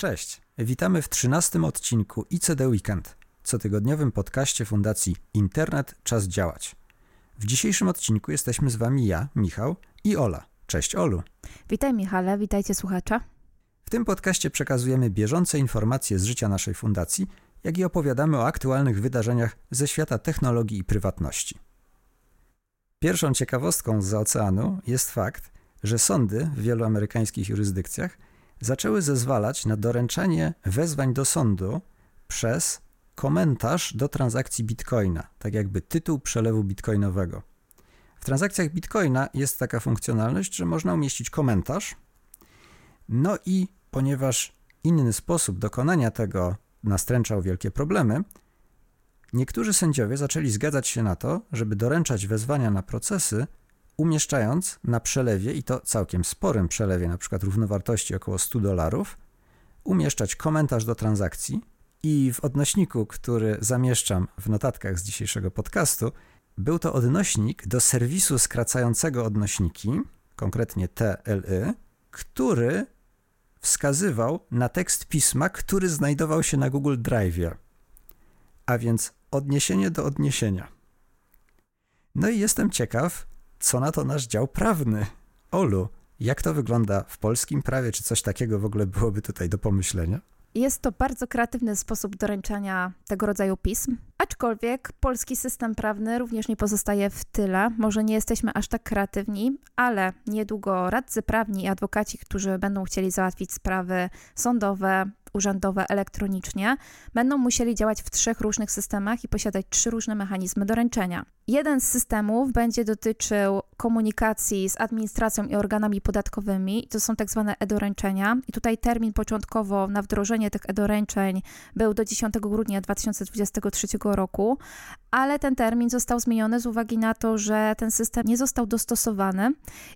Cześć, witamy w 13 odcinku ICD Weekend, cotygodniowym podcaście Fundacji Internet Czas Działać. W dzisiejszym odcinku jesteśmy z Wami ja, Michał i Ola. Cześć Olu. Witaj Michale, witajcie słuchacza. W tym podcaście przekazujemy bieżące informacje z życia naszej fundacji, jak i opowiadamy o aktualnych wydarzeniach ze świata technologii i prywatności. Pierwszą ciekawostką z oceanu jest fakt, że sądy w wielu amerykańskich jurysdykcjach zaczęły zezwalać na doręczanie wezwań do sądu przez komentarz do transakcji bitcoina, tak jakby tytuł przelewu bitcoinowego. W transakcjach bitcoina jest taka funkcjonalność, że można umieścić komentarz. No i ponieważ inny sposób dokonania tego nastręczał wielkie problemy, niektórzy sędziowie zaczęli zgadzać się na to, żeby doręczać wezwania na procesy umieszczając na przelewie, i to całkiem sporym przelewie, na przykład równowartości około 100 dolarów, umieszczać komentarz do transakcji i w odnośniku, który zamieszczam w notatkach z dzisiejszego podcastu, był to odnośnik do serwisu skracającego odnośniki, konkretnie TLY, który wskazywał na tekst pisma, który znajdował się na Google Drive. A więc odniesienie do odniesienia. No i jestem ciekaw, co na to nasz dział prawny? Olu, jak to wygląda w polskim prawie? Czy coś takiego w ogóle byłoby tutaj do pomyślenia? Jest to bardzo kreatywny sposób doręczania tego rodzaju pism, aczkolwiek polski system prawny również nie pozostaje w tyle. Może nie jesteśmy aż tak kreatywni, ale niedługo radcy prawni i adwokaci, którzy będą chcieli załatwić sprawy sądowe, urzędowe elektronicznie, będą musieli działać w trzech różnych systemach i posiadać trzy różne mechanizmy doręczenia. Jeden z systemów będzie dotyczył komunikacji z administracją i organami podatkowymi, to są tak zwane e-doręczenia. I tutaj termin początkowo na wdrożenie tych e-doręczeń był do 10 grudnia 2023 roku, ale ten termin został zmieniony z uwagi na to, że ten system nie został dostosowany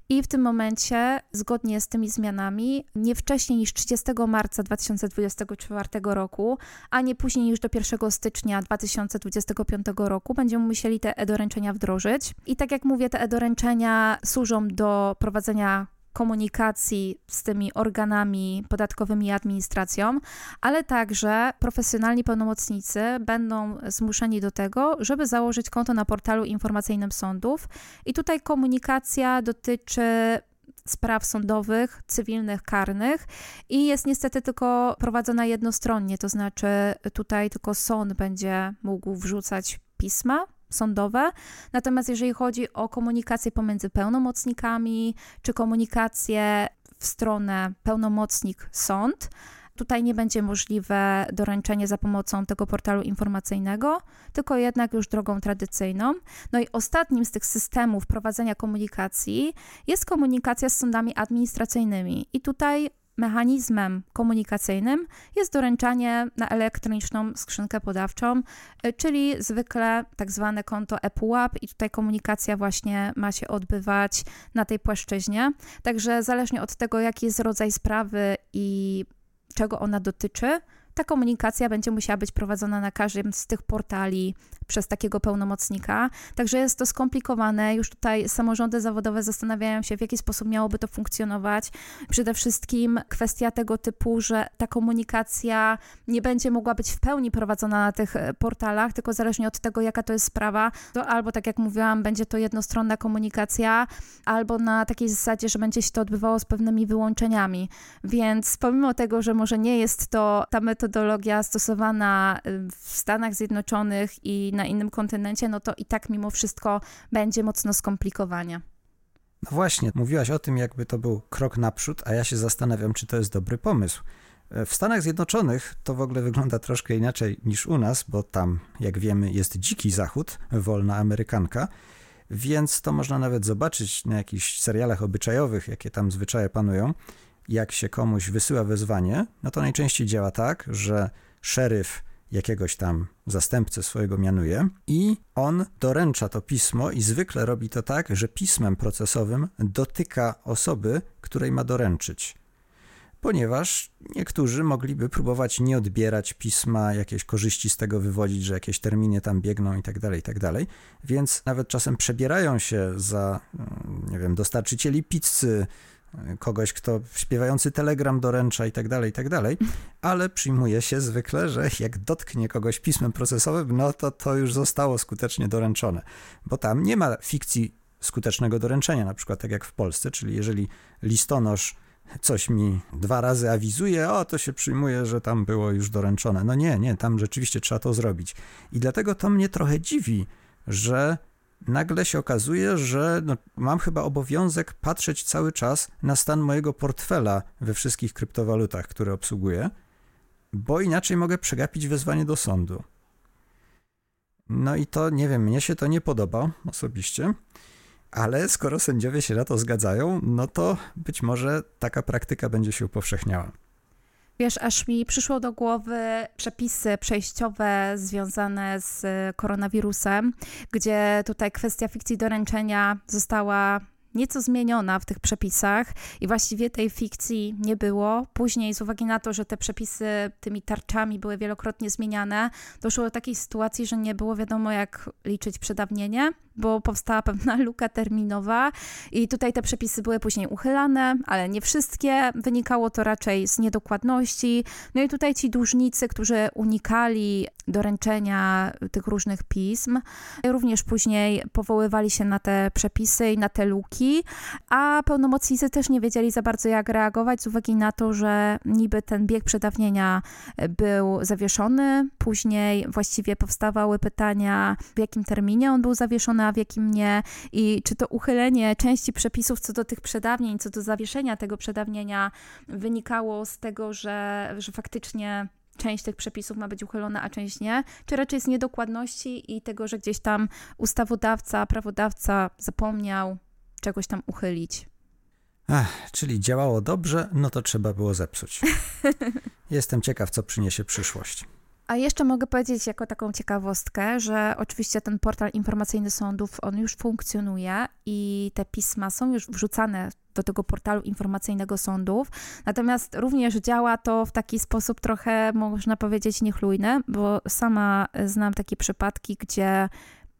i w tym momencie, zgodnie z tymi zmianami, nie wcześniej niż 30 marca 2024 roku, a nie później niż do 1 stycznia 2025 roku będziemy musieli te e-doręczenia wdrożyć. I tak jak mówię, te e-doręczenia służą do prowadzenia komunikacji z tymi organami podatkowymi i administracją, ale także profesjonalni pełnomocnicy będą zmuszeni do tego, żeby założyć konto na portalu informacyjnym sądów. I tutaj komunikacja dotyczy spraw sądowych, cywilnych, karnych i jest niestety tylko prowadzona jednostronnie, to znaczy tutaj tylko sąd będzie mógł wrzucać pisma sądowe. Natomiast jeżeli chodzi o komunikację pomiędzy pełnomocnikami, czy komunikację w stronę pełnomocnik-sąd, Tutaj nie będzie możliwe doręczenie za pomocą tego portalu informacyjnego, tylko jednak już drogą tradycyjną. No i ostatnim z tych systemów prowadzenia komunikacji jest komunikacja z sądami administracyjnymi. I tutaj mechanizmem komunikacyjnym jest doręczanie na elektroniczną skrzynkę podawczą, y, czyli zwykle tak zwane konto ePUAP i tutaj komunikacja właśnie ma się odbywać na tej płaszczyźnie. Także zależnie od tego, jaki jest rodzaj sprawy i czego ona dotyczy, ta komunikacja będzie musiała być prowadzona na każdym z tych portali przez takiego pełnomocnika. Także jest to skomplikowane. Już tutaj samorządy zawodowe zastanawiają się, w jaki sposób miałoby to funkcjonować. Przede wszystkim kwestia tego typu, że ta komunikacja nie będzie mogła być w pełni prowadzona na tych e, portalach, tylko zależnie od tego, jaka to jest sprawa, to albo tak jak mówiłam, będzie to jednostronna komunikacja, albo na takiej zasadzie, że będzie się to odbywało z pewnymi wyłączeniami. Więc pomimo tego, że może nie jest to ta metodologia stosowana y, w Stanach Zjednoczonych i na innym kontynencie, no to i tak mimo wszystko będzie mocno skomplikowanie. No właśnie, mówiłaś o tym, jakby to był krok naprzód, a ja się zastanawiam, czy to jest dobry pomysł. W Stanach Zjednoczonych to w ogóle wygląda troszkę inaczej niż u nas, bo tam, jak wiemy, jest dziki zachód, wolna amerykanka, więc to można nawet zobaczyć na jakichś serialach obyczajowych, jakie tam zwyczaje panują. Jak się komuś wysyła wezwanie, no to najczęściej działa tak, że szeryf jakiegoś tam zastępcę swojego mianuje i on doręcza to pismo i zwykle robi to tak, że pismem procesowym dotyka osoby, której ma doręczyć. Ponieważ niektórzy mogliby próbować nie odbierać pisma, jakieś korzyści z tego wywodzić, że jakieś terminy tam biegną i tak dalej, i tak dalej. Więc nawet czasem przebierają się za, mm, nie wiem, dostarczycieli pizzy, kogoś, kto śpiewający telegram doręcza i tak dalej, i tak dalej, ale przyjmuje się zwykle, że jak dotknie kogoś pismem procesowym, no to to już zostało skutecznie doręczone, bo tam nie ma fikcji skutecznego doręczenia, na przykład tak jak w Polsce, czyli jeżeli listonosz coś mi dwa razy awizuje, o to się przyjmuje, że tam było już doręczone. No nie, nie, tam rzeczywiście trzeba to zrobić. I dlatego to mnie trochę dziwi, że nagle się okazuje, że no, mam chyba obowiązek patrzeć cały czas na stan mojego portfela we wszystkich kryptowalutach, które obsługuję, bo inaczej mogę przegapić wezwanie do sądu. No i to, nie wiem, mnie się to nie podoba osobiście, ale skoro sędziowie się na to zgadzają, no to być może taka praktyka będzie się upowszechniała. Wiesz, aż mi przyszło do głowy przepisy przejściowe związane z koronawirusem, gdzie tutaj kwestia fikcji doręczenia została nieco zmieniona w tych przepisach i właściwie tej fikcji nie było. Później, z uwagi na to, że te przepisy tymi tarczami były wielokrotnie zmieniane, doszło do takiej sytuacji, że nie było wiadomo, jak liczyć przedawnienie bo powstała pewna luka terminowa i tutaj te przepisy były później uchylane, ale nie wszystkie. Wynikało to raczej z niedokładności. No i tutaj ci dłużnicy, którzy unikali doręczenia tych różnych pism, również później powoływali się na te przepisy i na te luki, a pełnomocnicy też nie wiedzieli za bardzo jak reagować z uwagi na to, że niby ten bieg przedawnienia był zawieszony, później właściwie powstawały pytania, w jakim terminie on był zawieszony, a w jakim nie. I czy to uchylenie części przepisów co do tych przedawnień, co do zawieszenia tego przedawnienia wynikało z tego, że, że faktycznie część tych przepisów ma być uchylona, a część nie, czy raczej z niedokładności i tego, że gdzieś tam ustawodawca, prawodawca zapomniał czegoś tam uchylić. Ach, czyli działało dobrze, no to trzeba było zepsuć. Jestem ciekaw, co przyniesie przyszłość. A jeszcze mogę powiedzieć jako taką ciekawostkę, że oczywiście ten portal informacyjny sądów, on już funkcjonuje i te pisma są już wrzucane do tego portalu informacyjnego sądów. Natomiast również działa to w taki sposób trochę, można powiedzieć, niechlujny, bo sama znam takie przypadki, gdzie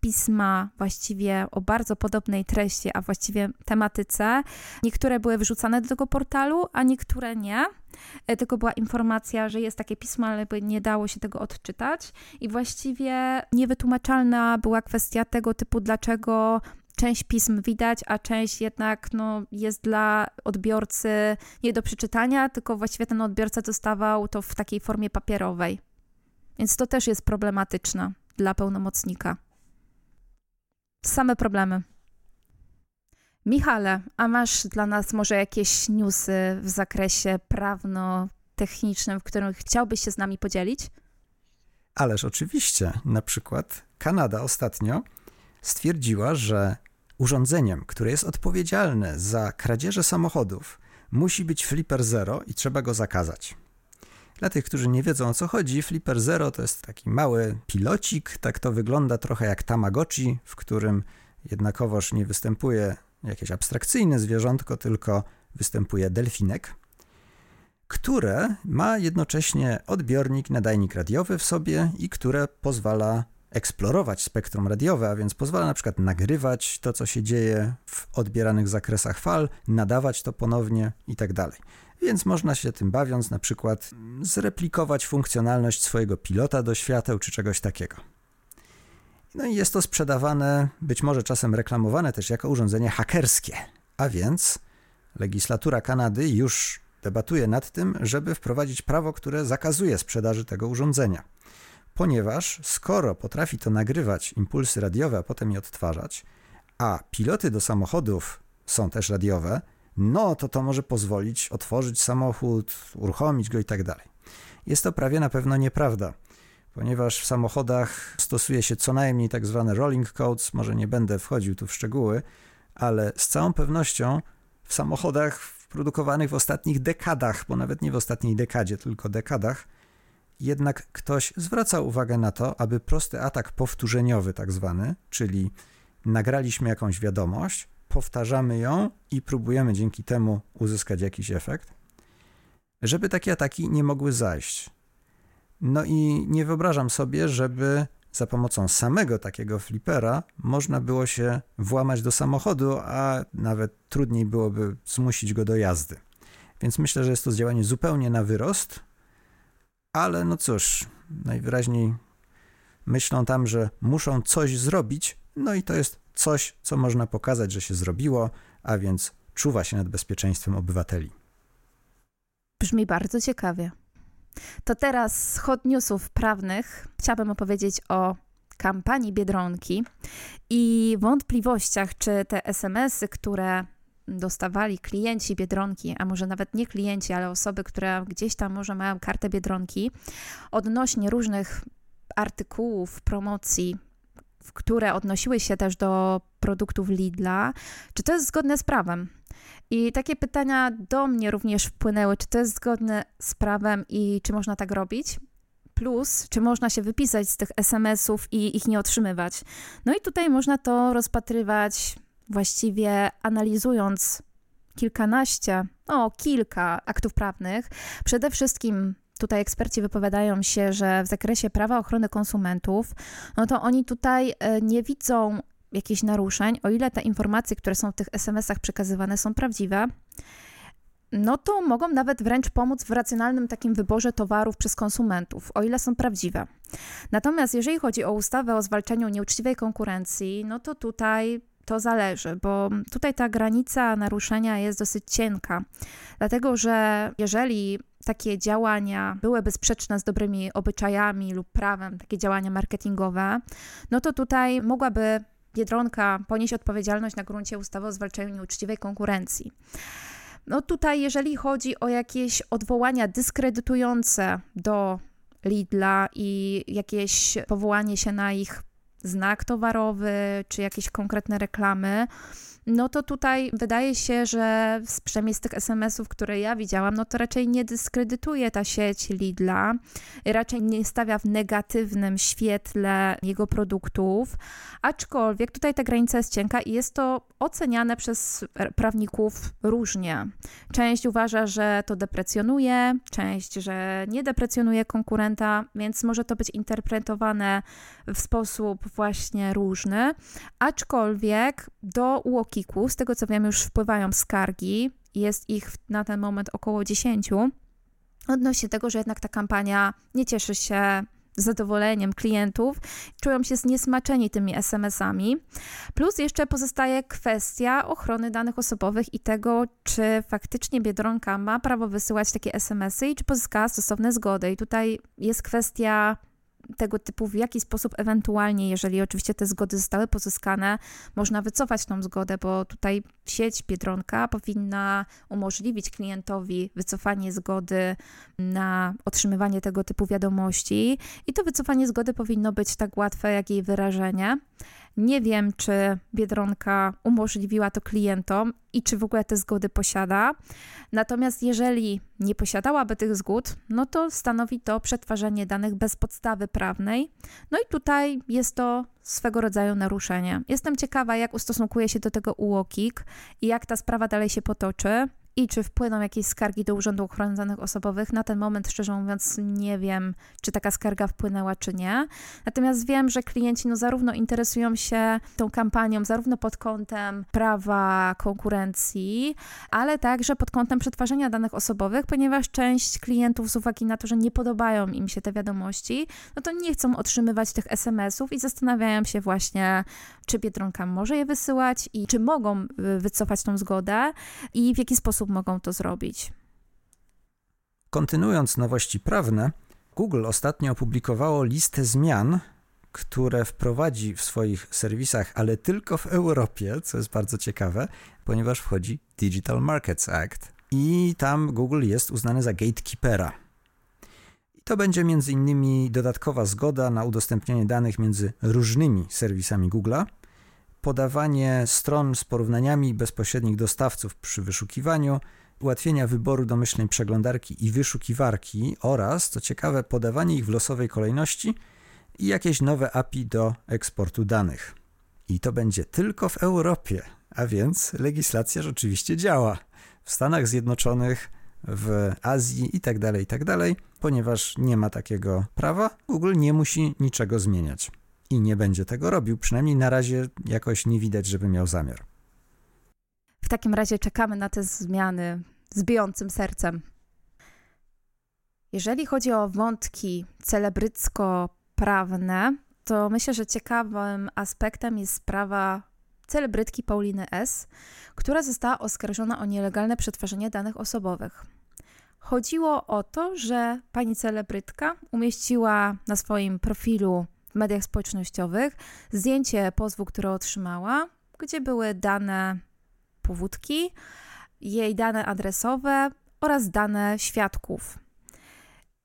pisma właściwie o bardzo podobnej treści, a właściwie tematyce. Niektóre były wrzucane do tego portalu, a niektóre nie. E, tylko była informacja, że jest takie pismo, ale nie dało się tego odczytać. I właściwie niewytłumaczalna była kwestia tego typu, dlaczego część pism widać, a część jednak no, jest dla odbiorcy nie do przeczytania, tylko właściwie ten odbiorca dostawał to w takiej formie papierowej. Więc to też jest problematyczne dla pełnomocnika. Same problemy. Michale, a masz dla nas może jakieś newsy w zakresie prawno-technicznym, w którym chciałbyś się z nami podzielić? Ależ oczywiście. Na przykład Kanada ostatnio stwierdziła, że urządzeniem, które jest odpowiedzialne za kradzieże samochodów, musi być Flipper Zero i trzeba go zakazać. Dla tych, którzy nie wiedzą o co chodzi, Flipper Zero to jest taki mały pilocik, tak to wygląda trochę jak Tamagotchi, w którym jednakowoż nie występuje jakieś abstrakcyjne zwierzątko, tylko występuje delfinek, które ma jednocześnie odbiornik, nadajnik radiowy w sobie i które pozwala eksplorować spektrum radiowe, a więc pozwala na przykład nagrywać to, co się dzieje w odbieranych zakresach fal, nadawać to ponownie i tak dalej. Więc można się tym bawiąc na przykład zreplikować funkcjonalność swojego pilota do świateł czy czegoś takiego. No i jest to sprzedawane, być może czasem reklamowane też jako urządzenie hakerskie. A więc legislatura Kanady już debatuje nad tym, żeby wprowadzić prawo, które zakazuje sprzedaży tego urządzenia. Ponieważ skoro potrafi to nagrywać impulsy radiowe, a potem je odtwarzać, a piloty do samochodów są też radiowe, no to to może pozwolić otworzyć samochód, uruchomić go i tak dalej. Jest to prawie na pewno nieprawda, ponieważ w samochodach stosuje się co najmniej tak zwane rolling codes, może nie będę wchodził tu w szczegóły, ale z całą pewnością w samochodach produkowanych w ostatnich dekadach, bo nawet nie w ostatniej dekadzie, tylko dekadach, jednak ktoś zwraca uwagę na to, aby prosty atak powtórzeniowy, tak zwany, czyli nagraliśmy jakąś wiadomość, powtarzamy ją i próbujemy dzięki temu uzyskać jakiś efekt, żeby takie ataki nie mogły zajść. No i nie wyobrażam sobie, żeby za pomocą samego takiego flipera można było się włamać do samochodu, a nawet trudniej byłoby zmusić go do jazdy. Więc myślę, że jest to działanie zupełnie na wyrost, ale no cóż, najwyraźniej myślą tam, że muszą coś zrobić, no i to jest coś, co można pokazać, że się zrobiło, a więc czuwa się nad bezpieczeństwem obywateli. Brzmi bardzo ciekawie. To teraz z hot newsów prawnych chciałabym opowiedzieć o kampanii Biedronki i wątpliwościach, czy te SMS-y, które dostawali klienci Biedronki, a może nawet nie klienci, ale osoby, które gdzieś tam może mają kartę Biedronki, odnośnie różnych artykułów, promocji, które odnosiły się też do produktów Lidla, czy to jest zgodne z prawem? I takie pytania do mnie również wpłynęły, czy to jest zgodne z prawem i czy można tak robić? Plus, czy można się wypisać z tych SMS-ów i ich nie otrzymywać? No i tutaj można to rozpatrywać właściwie analizując kilkanaście, o kilka aktów prawnych. Przede wszystkim tutaj eksperci wypowiadają się, że w zakresie prawa ochrony konsumentów, no to oni tutaj e, nie widzą jakichś naruszeń, o ile te informacje, które są w tych SMS-ach przekazywane, są prawdziwe, no to mogą nawet wręcz pomóc w racjonalnym takim wyborze towarów przez konsumentów, o ile są prawdziwe. Natomiast jeżeli chodzi o ustawę o zwalczaniu nieuczciwej konkurencji, no to tutaj to zależy, bo tutaj ta granica naruszenia jest dosyć cienka, dlatego że jeżeli takie działania byłyby sprzeczne z dobrymi obyczajami lub prawem, takie działania marketingowe, no to tutaj mogłaby Biedronka ponieść odpowiedzialność na gruncie ustawy o zwalczaniu nieuczciwej konkurencji. No tutaj, jeżeli chodzi o jakieś odwołania dyskredytujące do Lidla i jakieś powołanie się na ich znak towarowy czy jakieś konkretne reklamy, no to tutaj wydaje się, że przynajmniej z tych SMS-ów, które ja widziałam, no to raczej nie dyskredytuje ta sieć Lidla, raczej nie stawia w negatywnym świetle jego produktów, aczkolwiek tutaj ta granica jest cienka i jest to oceniane przez prawników różnie. Część uważa, że to deprecjonuje, część, że nie deprecjonuje konkurenta, więc może to być interpretowane w sposób właśnie różny, aczkolwiek do UOKiK-u, z tego co wiem, już wpływają skargi, jest ich na ten moment około 10, odnośnie tego, że jednak ta kampania nie cieszy się zadowoleniem klientów, czują się zniesmaczeni tymi SMS-ami. Plus jeszcze pozostaje kwestia ochrony danych osobowych i tego, czy faktycznie Biedronka ma prawo wysyłać takie SMS-y i czy pozyskała stosowne zgody. I tutaj jest kwestia tego typu, w jaki sposób ewentualnie, jeżeli oczywiście te zgody zostały pozyskane, można wycofać tą zgodę, bo tutaj sieć Biedronka powinna umożliwić klientowi wycofanie zgody na otrzymywanie tego typu wiadomości i to wycofanie zgody powinno być tak łatwe, jak jej wyrażenie. Nie wiem, czy Biedronka umożliwiła to klientom i czy w ogóle te zgody posiada. Natomiast jeżeli nie posiadałaby tych zgód, no to stanowi to przetwarzanie danych bez podstawy prawnej. No i tutaj jest to swego rodzaju naruszenie. Jestem ciekawa, jak ustosunkuje się do tego UOKiK i jak ta sprawa dalej się potoczy i czy wpłyną jakieś skargi do Urzędu Ochrony Danych Osobowych. Na ten moment, szczerze mówiąc, nie wiem, czy taka skarga wpłynęła, czy nie. Natomiast wiem, że klienci no, zarówno interesują się tą kampanią, zarówno pod kątem prawa konkurencji, ale także pod kątem przetwarzania danych osobowych, ponieważ część klientów z uwagi na to, że nie podobają im się te wiadomości, no to nie chcą otrzymywać tych SMS-ów i zastanawiają się właśnie, czy Biedronka może je wysyłać i czy mogą y, wycofać tą zgodę i w jaki sposób mogą to zrobić. Kontynuując nowości prawne, Google ostatnio opublikowało listę zmian, które wprowadzi w swoich serwisach, ale tylko w Europie, co jest bardzo ciekawe, ponieważ wchodzi Digital Markets Act i tam Google jest uznany za gatekeepera. I to będzie między innymi dodatkowa zgoda na udostępnianie danych między różnymi serwisami Google'a, podawanie stron z porównaniami bezpośrednich dostawców przy wyszukiwaniu, ułatwienia wyboru domyślnej przeglądarki i wyszukiwarki oraz, co ciekawe, podawanie ich w losowej kolejności i jakieś nowe API do eksportu danych. I to będzie tylko w Europie, a więc legislacja rzeczywiście działa. W Stanach Zjednoczonych, w Azji itd., tak itd., tak ponieważ nie ma takiego prawa, Google nie musi niczego zmieniać. I nie będzie tego robił. Przynajmniej na razie jakoś nie widać, żeby miał zamiar. W takim razie czekamy na te zmiany z bijącym sercem. Jeżeli chodzi o wątki celebrycko-prawne, to myślę, że ciekawym aspektem jest sprawa celebrytki Pauliny S., która została oskarżona o nielegalne przetwarzanie danych osobowych. Chodziło o to, że pani celebrytka umieściła na swoim profilu w mediach społecznościowych zdjęcie pozwu, które otrzymała, gdzie były dane powódki, jej dane adresowe oraz dane świadków.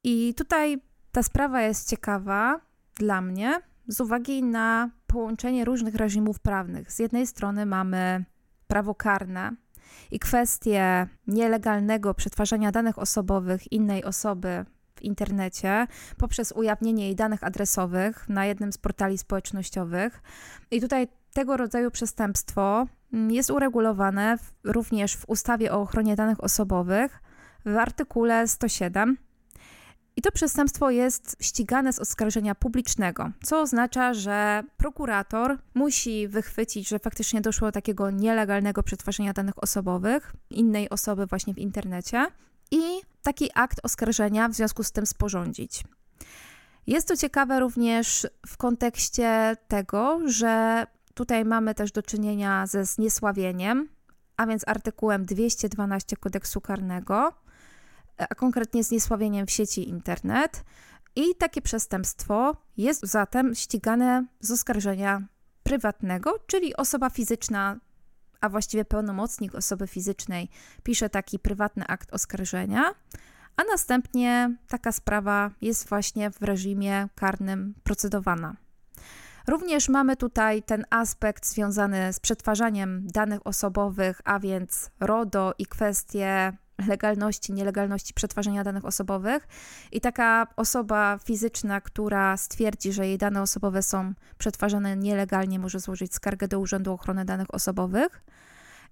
I tutaj ta sprawa jest ciekawa dla mnie z uwagi na połączenie różnych reżimów prawnych. Z jednej strony mamy prawo karne i kwestie nielegalnego przetwarzania danych osobowych innej osoby w internecie poprzez ujawnienie jej danych adresowych na jednym z portali społecznościowych. I tutaj tego rodzaju przestępstwo jest uregulowane również w ustawie o ochronie danych osobowych w artykule 107 i to przestępstwo jest ścigane z oskarżenia publicznego, co oznacza, że prokurator musi wychwycić, że faktycznie doszło do takiego nielegalnego przetwarzania danych osobowych innej osoby właśnie w internecie i taki akt oskarżenia w związku z tym sporządzić. Jest to ciekawe również w kontekście tego, że tutaj mamy też do czynienia ze zniesławieniem, a więc artykułem 212 kodeksu karnego, a konkretnie zniesławieniem w sieci internet. I takie przestępstwo jest zatem ścigane z oskarżenia prywatnego, czyli osoba fizyczna, a właściwie pełnomocnik osoby fizycznej pisze taki prywatny akt oskarżenia, a następnie taka sprawa jest właśnie w reżimie karnym procedowana. Również mamy tutaj ten aspekt związany z przetwarzaniem danych osobowych, a więc RODO i kwestie legalności, nielegalności przetwarzania danych osobowych. I taka osoba fizyczna, która stwierdzi, że jej dane osobowe są przetwarzane nielegalnie, może złożyć skargę do Urzędu Ochrony Danych Osobowych.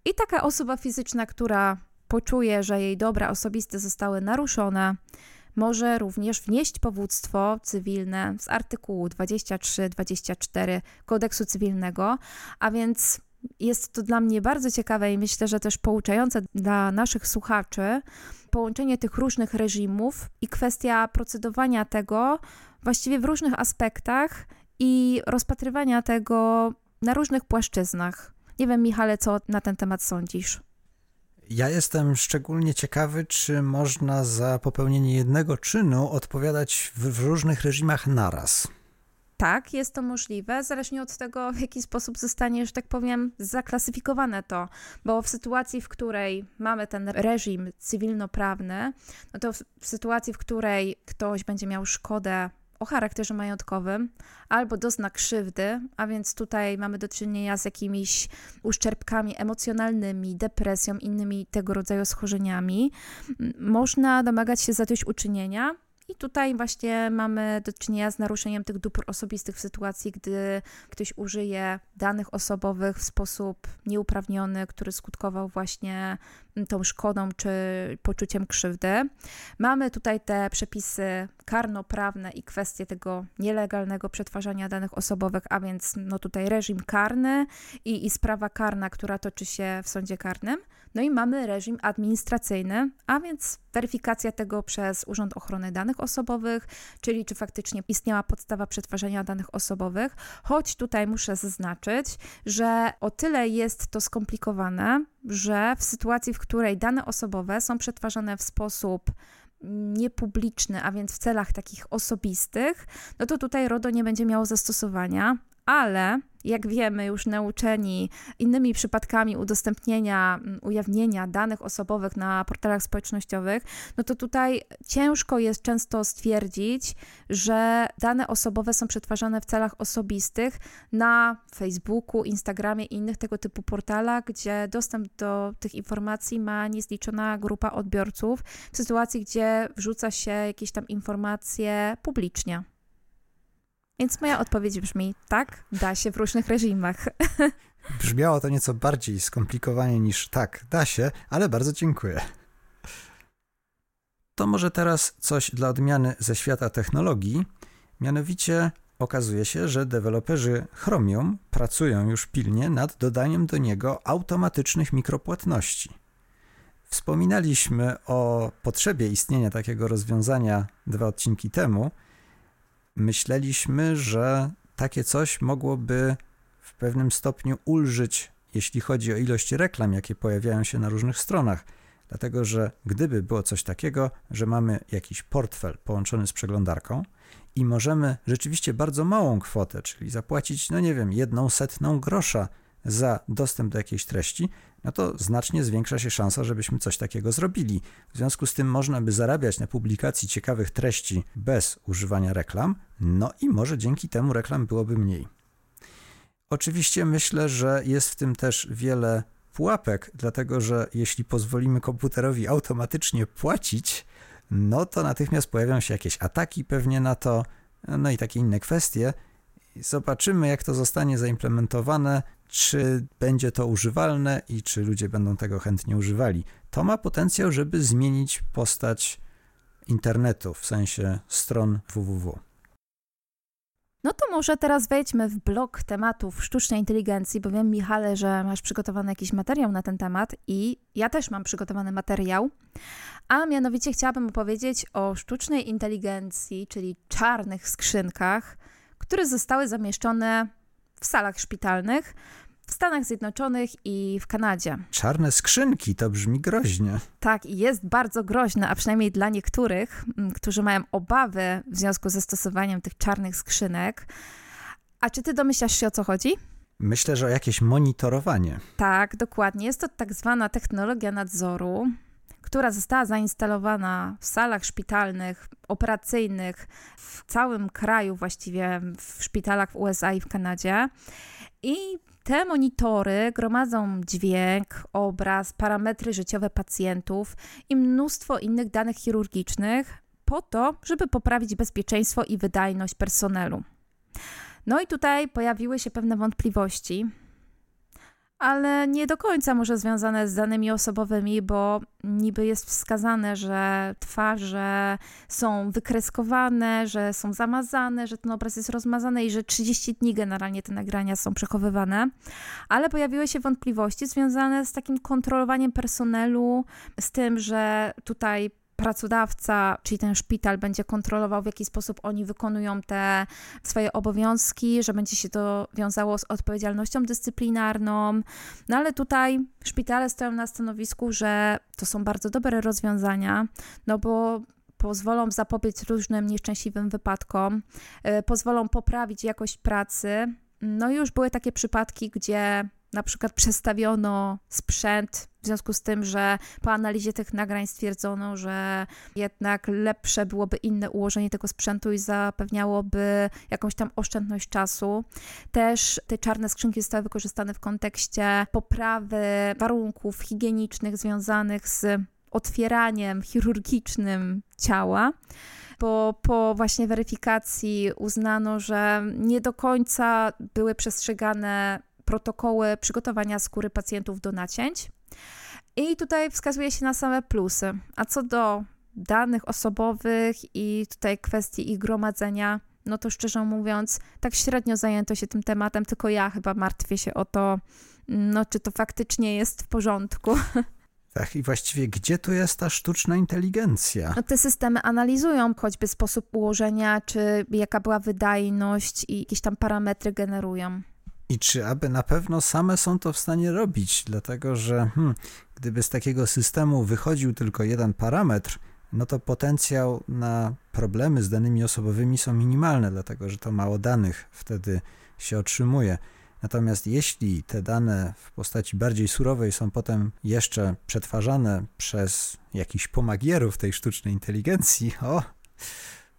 I taka osoba fizyczna, która poczuje, że jej dobra osobiste zostały naruszone, może również wnieść powództwo cywilne z artykułu 23-24 kodeksu cywilnego, a więc jest to dla mnie bardzo ciekawe i myślę, że też pouczające dla naszych słuchaczy połączenie tych różnych reżimów i kwestia procedowania tego właściwie w różnych aspektach i rozpatrywania tego na różnych płaszczyznach. Nie wiem, Michale, co na ten temat sądzisz? Ja jestem szczególnie ciekawy, czy można za popełnienie jednego czynu odpowiadać w, w różnych reżimach naraz. Tak, jest to możliwe, zależnie od tego, w jaki sposób zostanie, że tak powiem, zaklasyfikowane to, bo w sytuacji, w której mamy ten reżim cywilnoprawny, no to w, w sytuacji, w której ktoś będzie miał szkodę o charakterze majątkowym albo dozna krzywdy, a więc tutaj mamy do czynienia z jakimiś uszczerbkami emocjonalnymi, depresją, innymi tego rodzaju schorzeniami, można domagać się zadośćuczynienia i tutaj właśnie mamy do czynienia z naruszeniem tych dóbr osobistych w sytuacji, gdy ktoś użyje danych osobowych w sposób nieuprawniony, który skutkował właśnie tą szkodą czy poczuciem krzywdy. Mamy tutaj te przepisy karnoprawne i kwestie tego nielegalnego przetwarzania danych osobowych, a więc no tutaj reżim karny i, i sprawa karna, która toczy się w sądzie karnym. No i mamy reżim administracyjny, a więc weryfikacja tego przez Urząd Ochrony Danych Osobowych, czyli czy faktycznie istniała podstawa przetwarzania danych osobowych, choć tutaj muszę zaznaczyć, że o tyle jest to skomplikowane, że w sytuacji, w której dane osobowe są przetwarzane w sposób niepubliczny, a więc w celach takich osobistych, no to tutaj RODO nie będzie miało zastosowania, ale jak wiemy, już nauczeni innymi przypadkami udostępnienia, mm, ujawnienia danych osobowych na portalach społecznościowych, no to tutaj ciężko jest często stwierdzić, że dane osobowe są przetwarzane w celach osobistych na Facebooku, Instagramie i innych tego typu portalach, gdzie dostęp do tych informacji ma niezliczona grupa odbiorców, w sytuacji, gdzie wrzuca się jakieś tam informacje publicznie. Więc moja odpowiedź brzmi tak, da się w różnych reżimach. Brzmiało to nieco bardziej skomplikowanie niż tak, da się, ale bardzo dziękuję. To może teraz coś dla odmiany ze świata technologii, mianowicie okazuje się, że deweloperzy Chromium pracują już pilnie nad dodaniem do niego automatycznych mikropłatności. Wspominaliśmy o potrzebie istnienia takiego rozwiązania dwa odcinki temu. Myśleliśmy, że takie coś mogłoby w pewnym stopniu ulżyć, jeśli chodzi o ilość reklam, jakie pojawiają się na różnych stronach. Dlatego, że gdyby było coś takiego, że mamy jakiś portfel połączony z przeglądarką i możemy rzeczywiście bardzo małą kwotę, czyli zapłacić, no nie wiem, jedną setną grosza za dostęp do jakiejś treści, no to znacznie zwiększa się szansa, żebyśmy coś takiego zrobili. W związku z tym można by zarabiać na publikacji ciekawych treści bez używania reklam, no i może dzięki temu reklam byłoby mniej. Oczywiście myślę, że jest w tym też wiele pułapek, dlatego że jeśli pozwolimy komputerowi automatycznie płacić, no to natychmiast pojawią się jakieś ataki pewnie na to, no i takie inne kwestie. Zobaczymy, jak to zostanie zaimplementowane, czy będzie to używalne i czy ludzie będą tego chętnie używali. To ma potencjał, żeby zmienić postać internetu, w sensie stron www. No to może teraz wejdźmy w blok tematów sztucznej inteligencji, bo wiem, Michale, że masz przygotowany jakiś materiał na ten temat i ja też mam przygotowany materiał, a mianowicie chciałabym opowiedzieć o sztucznej inteligencji, czyli czarnych skrzynkach, które zostały zamieszczone w salach szpitalnych w Stanach Zjednoczonych i w Kanadzie. Czarne skrzynki to brzmi groźnie. Tak, i jest bardzo groźne, a przynajmniej dla niektórych, którzy mają obawy w związku ze stosowaniem tych czarnych skrzynek. A czy ty domyślasz się o co chodzi? Myślę, że o jakieś monitorowanie. Tak, dokładnie. Jest to tak zwana technologia nadzoru, która została zainstalowana w salach szpitalnych, operacyjnych w całym kraju, właściwie w szpitalach w USA i w Kanadzie. I te monitory gromadzą dźwięk, obraz, parametry życiowe pacjentów i mnóstwo innych danych chirurgicznych po to, żeby poprawić bezpieczeństwo i wydajność personelu. No i tutaj pojawiły się pewne wątpliwości, ale nie do końca może związane z danymi osobowymi, bo niby jest wskazane, że twarze są wykreskowane, że są zamazane, że ten obraz jest rozmazany i że 30 dni generalnie te nagrania są przechowywane, ale pojawiły się wątpliwości związane z takim kontrolowaniem personelu, z tym, że tutaj pracodawca, czyli ten szpital będzie kontrolował, w jaki sposób oni wykonują te swoje obowiązki, że będzie się to wiązało z odpowiedzialnością dyscyplinarną. No ale tutaj szpitale stoją na stanowisku, że to są bardzo dobre rozwiązania, no bo pozwolą zapobiec różnym nieszczęśliwym wypadkom, y, pozwolą poprawić jakość pracy. No już były takie przypadki, gdzie na przykład przestawiono sprzęt w związku z tym, że po analizie tych nagrań stwierdzono, że jednak lepsze byłoby inne ułożenie tego sprzętu i zapewniałoby jakąś tam oszczędność czasu. Też te czarne skrzynki zostały wykorzystane w kontekście poprawy warunków higienicznych związanych z otwieraniem chirurgicznym ciała bo po właśnie weryfikacji uznano, że nie do końca były przestrzegane protokoły przygotowania skóry pacjentów do nacięć. I tutaj wskazuje się na same plusy. A co do danych osobowych i tutaj kwestii ich gromadzenia, no to szczerze mówiąc, tak średnio zajęto się tym tematem, tylko ja chyba martwię się o to, no czy to faktycznie jest w porządku. Tak, i właściwie gdzie tu jest ta sztuczna inteligencja? No, te systemy analizują choćby sposób ułożenia, czy jaka była wydajność i jakieś tam parametry generują. I czy aby na pewno same są to w stanie robić, dlatego że hmm, gdyby z takiego systemu wychodził tylko jeden parametr, no to potencjał na problemy z danymi osobowymi są minimalne, dlatego że to mało danych wtedy się otrzymuje. Natomiast jeśli te dane w postaci bardziej surowej są potem jeszcze przetwarzane przez jakichś pomagierów tej sztucznej inteligencji, o,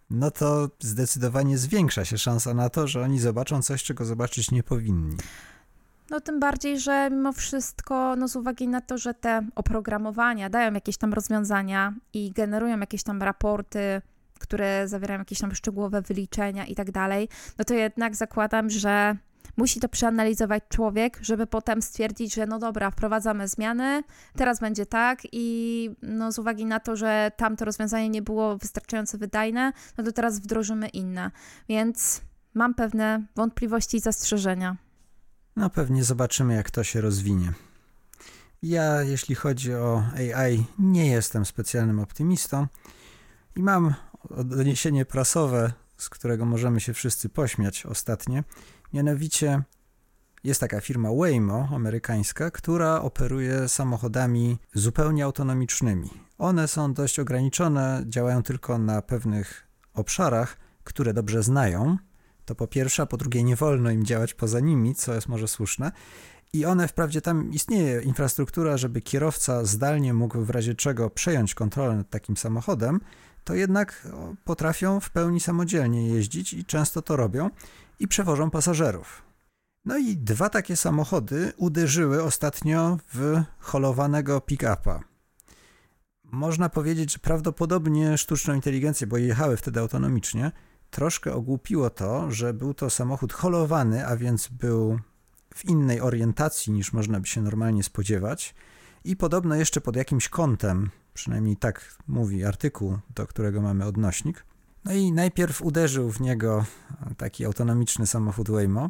no to zdecydowanie zwiększa się szansa na to, że oni zobaczą coś, czego zobaczyć nie powinni. No tym bardziej, że mimo wszystko, no z uwagi na to, że te oprogramowania dają jakieś tam rozwiązania i generują jakieś tam raporty, które zawierają jakieś tam szczegółowe wyliczenia i tak dalej, no to jednak zakładam, że musi to przeanalizować człowiek, żeby potem stwierdzić, że no dobra, wprowadzamy zmiany, teraz będzie tak i no z uwagi na to, że tamto rozwiązanie nie było wystarczająco wydajne, no to teraz wdrożymy inne. Więc mam pewne wątpliwości i zastrzeżenia. No pewnie zobaczymy, jak to się rozwinie. Ja, jeśli chodzi o AI, nie jestem specjalnym optymistą i mam doniesienie prasowe, z którego możemy się wszyscy pośmiać ostatnie. Mianowicie jest taka firma Waymo, amerykańska, która operuje samochodami zupełnie autonomicznymi. One są dość ograniczone, działają tylko na pewnych obszarach, które dobrze znają. To po pierwsze, a po drugie, nie wolno im działać poza nimi, co jest może słuszne. I one wprawdzie tam istnieje infrastruktura, żeby kierowca zdalnie mógł w razie czego przejąć kontrolę nad takim samochodem, to jednak potrafią w pełni samodzielnie jeździć i często to robią i przewożą pasażerów. No i dwa takie samochody uderzyły ostatnio w holowanego pick-upa. Można powiedzieć, że prawdopodobnie sztuczną inteligencję, bo jechały wtedy autonomicznie, troszkę ogłupiło to, że był to samochód holowany, a więc był w innej orientacji niż można by się normalnie spodziewać i podobno jeszcze pod jakimś kątem, przynajmniej tak mówi artykuł, do którego mamy odnośnik. No i najpierw uderzył w niego taki autonomiczny samochód Waymo.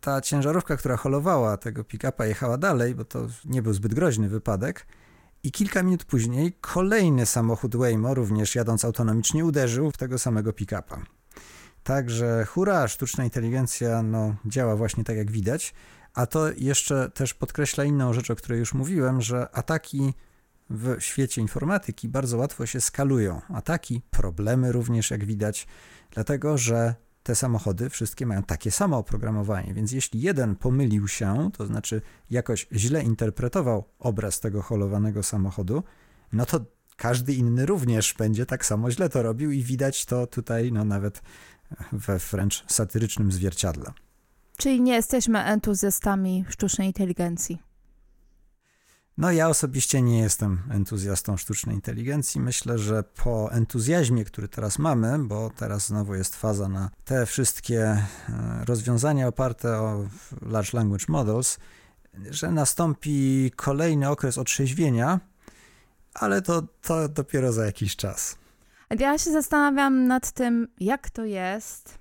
Ta ciężarówka, która holowała tego pick-upa, jechała dalej, bo to nie był zbyt groźny wypadek. I kilka minut później kolejny samochód Waymo, również jadąc autonomicznie, uderzył w tego samego pick-upa. Także hura, sztuczna inteligencja no, działa właśnie tak jak widać, a to jeszcze też podkreśla inną rzecz, o której już mówiłem, że ataki w świecie informatyki bardzo łatwo się skalują. Ataki, problemy również jak widać, dlatego że te samochody wszystkie mają takie samo oprogramowanie, więc jeśli jeden pomylił się, to znaczy jakoś źle interpretował obraz tego holowanego samochodu, no to każdy inny również będzie tak samo źle to robił i widać to tutaj no nawet we wręcz satyrycznym zwierciadle. Czyli nie jesteśmy entuzjastami sztucznej inteligencji. No ja osobiście nie jestem entuzjastą sztucznej inteligencji. Myślę, że po entuzjazmie, który teraz mamy, bo teraz znowu jest faza na te wszystkie e, rozwiązania oparte o Large Language Models, że nastąpi kolejny okres otrzeźwienia, ale to, to dopiero za jakiś czas. Ja się zastanawiam nad tym, jak to jest,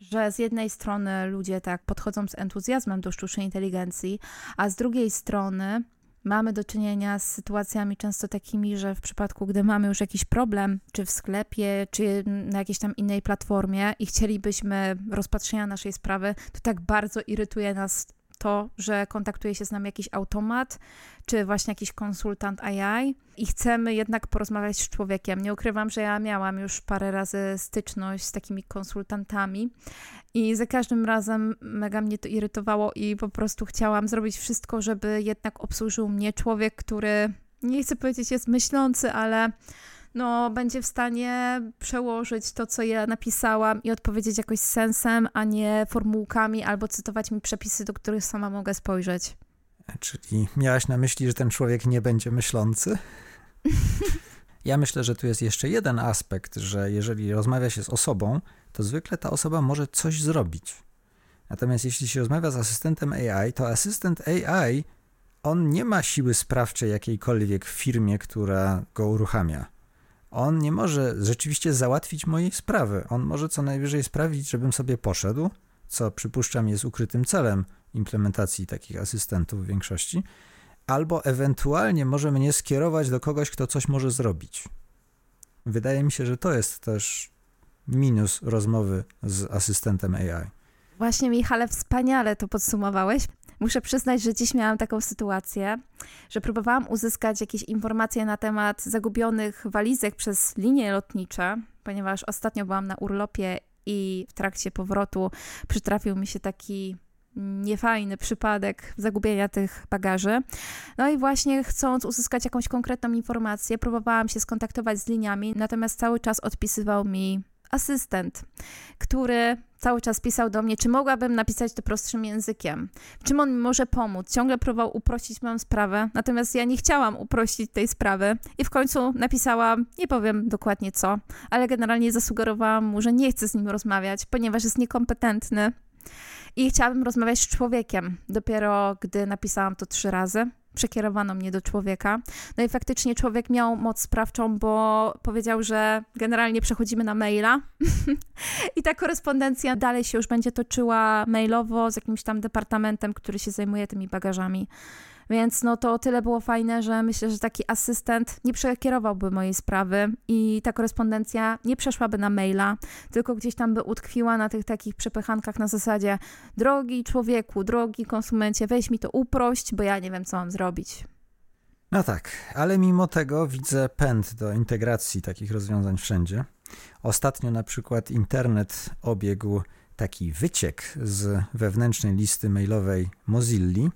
że z jednej strony ludzie tak podchodzą z entuzjazmem do sztucznej inteligencji, a z drugiej strony mamy do czynienia z sytuacjami często takimi, że w przypadku, gdy mamy już jakiś problem, czy w sklepie, czy na jakiejś tam innej platformie i chcielibyśmy rozpatrzenia naszej sprawy, to tak bardzo irytuje nas to, że kontaktuje się z nami jakiś automat, czy właśnie jakiś konsultant AI i chcemy jednak porozmawiać z człowiekiem. Nie ukrywam, że ja miałam już parę razy styczność z takimi konsultantami i za każdym razem mega mnie to irytowało i po prostu chciałam zrobić wszystko, żeby jednak obsłużył mnie człowiek, który nie chcę powiedzieć jest myślący, ale no, będzie w stanie przełożyć to, co ja napisałam i odpowiedzieć jakoś sensem, a nie formułkami albo cytować mi przepisy, do których sama mogę spojrzeć. Czyli miałaś na myśli, że ten człowiek nie będzie myślący? Ja myślę, że tu jest jeszcze jeden aspekt, że jeżeli rozmawia się z osobą, to zwykle ta osoba może coś zrobić. Natomiast jeśli się rozmawia z asystentem AI, to asystent AI, on nie ma siły sprawczej jakiejkolwiek w firmie, która go uruchamia on nie może rzeczywiście załatwić mojej sprawy. On może co najwyżej sprawić, żebym sobie poszedł, co przypuszczam jest ukrytym celem implementacji takich asystentów w większości, albo ewentualnie może mnie skierować do kogoś, kto coś może zrobić. Wydaje mi się, że to jest też minus rozmowy z asystentem AI. Właśnie, Michale, wspaniale to podsumowałeś. Muszę przyznać, że dziś miałam taką sytuację, że próbowałam uzyskać jakieś informacje na temat zagubionych walizek przez linie lotnicze, ponieważ ostatnio byłam na urlopie i w trakcie powrotu przytrafił mi się taki niefajny przypadek zagubienia tych bagaży. No i właśnie chcąc uzyskać jakąś konkretną informację, próbowałam się skontaktować z liniami, natomiast cały czas odpisywał mi asystent, który cały czas pisał do mnie, czy mogłabym napisać to prostszym językiem, czym on mi może pomóc. Ciągle próbował uprościć moją sprawę, natomiast ja nie chciałam uprościć tej sprawy i w końcu napisałam, nie powiem dokładnie co, ale generalnie zasugerowałam mu, że nie chcę z nim rozmawiać, ponieważ jest niekompetentny i chciałabym rozmawiać z człowiekiem. Dopiero gdy napisałam to trzy razy, przekierowano mnie do człowieka. No i faktycznie człowiek miał moc sprawczą, bo powiedział, że generalnie przechodzimy na maila i ta korespondencja dalej się już będzie toczyła mailowo z jakimś tam departamentem, który się zajmuje tymi bagażami. Więc no to o tyle było fajne, że myślę, że taki asystent nie przekierowałby mojej sprawy i ta korespondencja nie przeszłaby na maila, tylko gdzieś tam by utkwiła na tych takich przepychankach na zasadzie drogi człowieku, drogi konsumencie, weź mi to uprość, bo ja nie wiem, co mam zrobić. No tak, ale mimo tego widzę pęd do integracji takich rozwiązań wszędzie. Ostatnio na przykład internet obiegł taki wyciek z wewnętrznej listy mailowej Mozilli,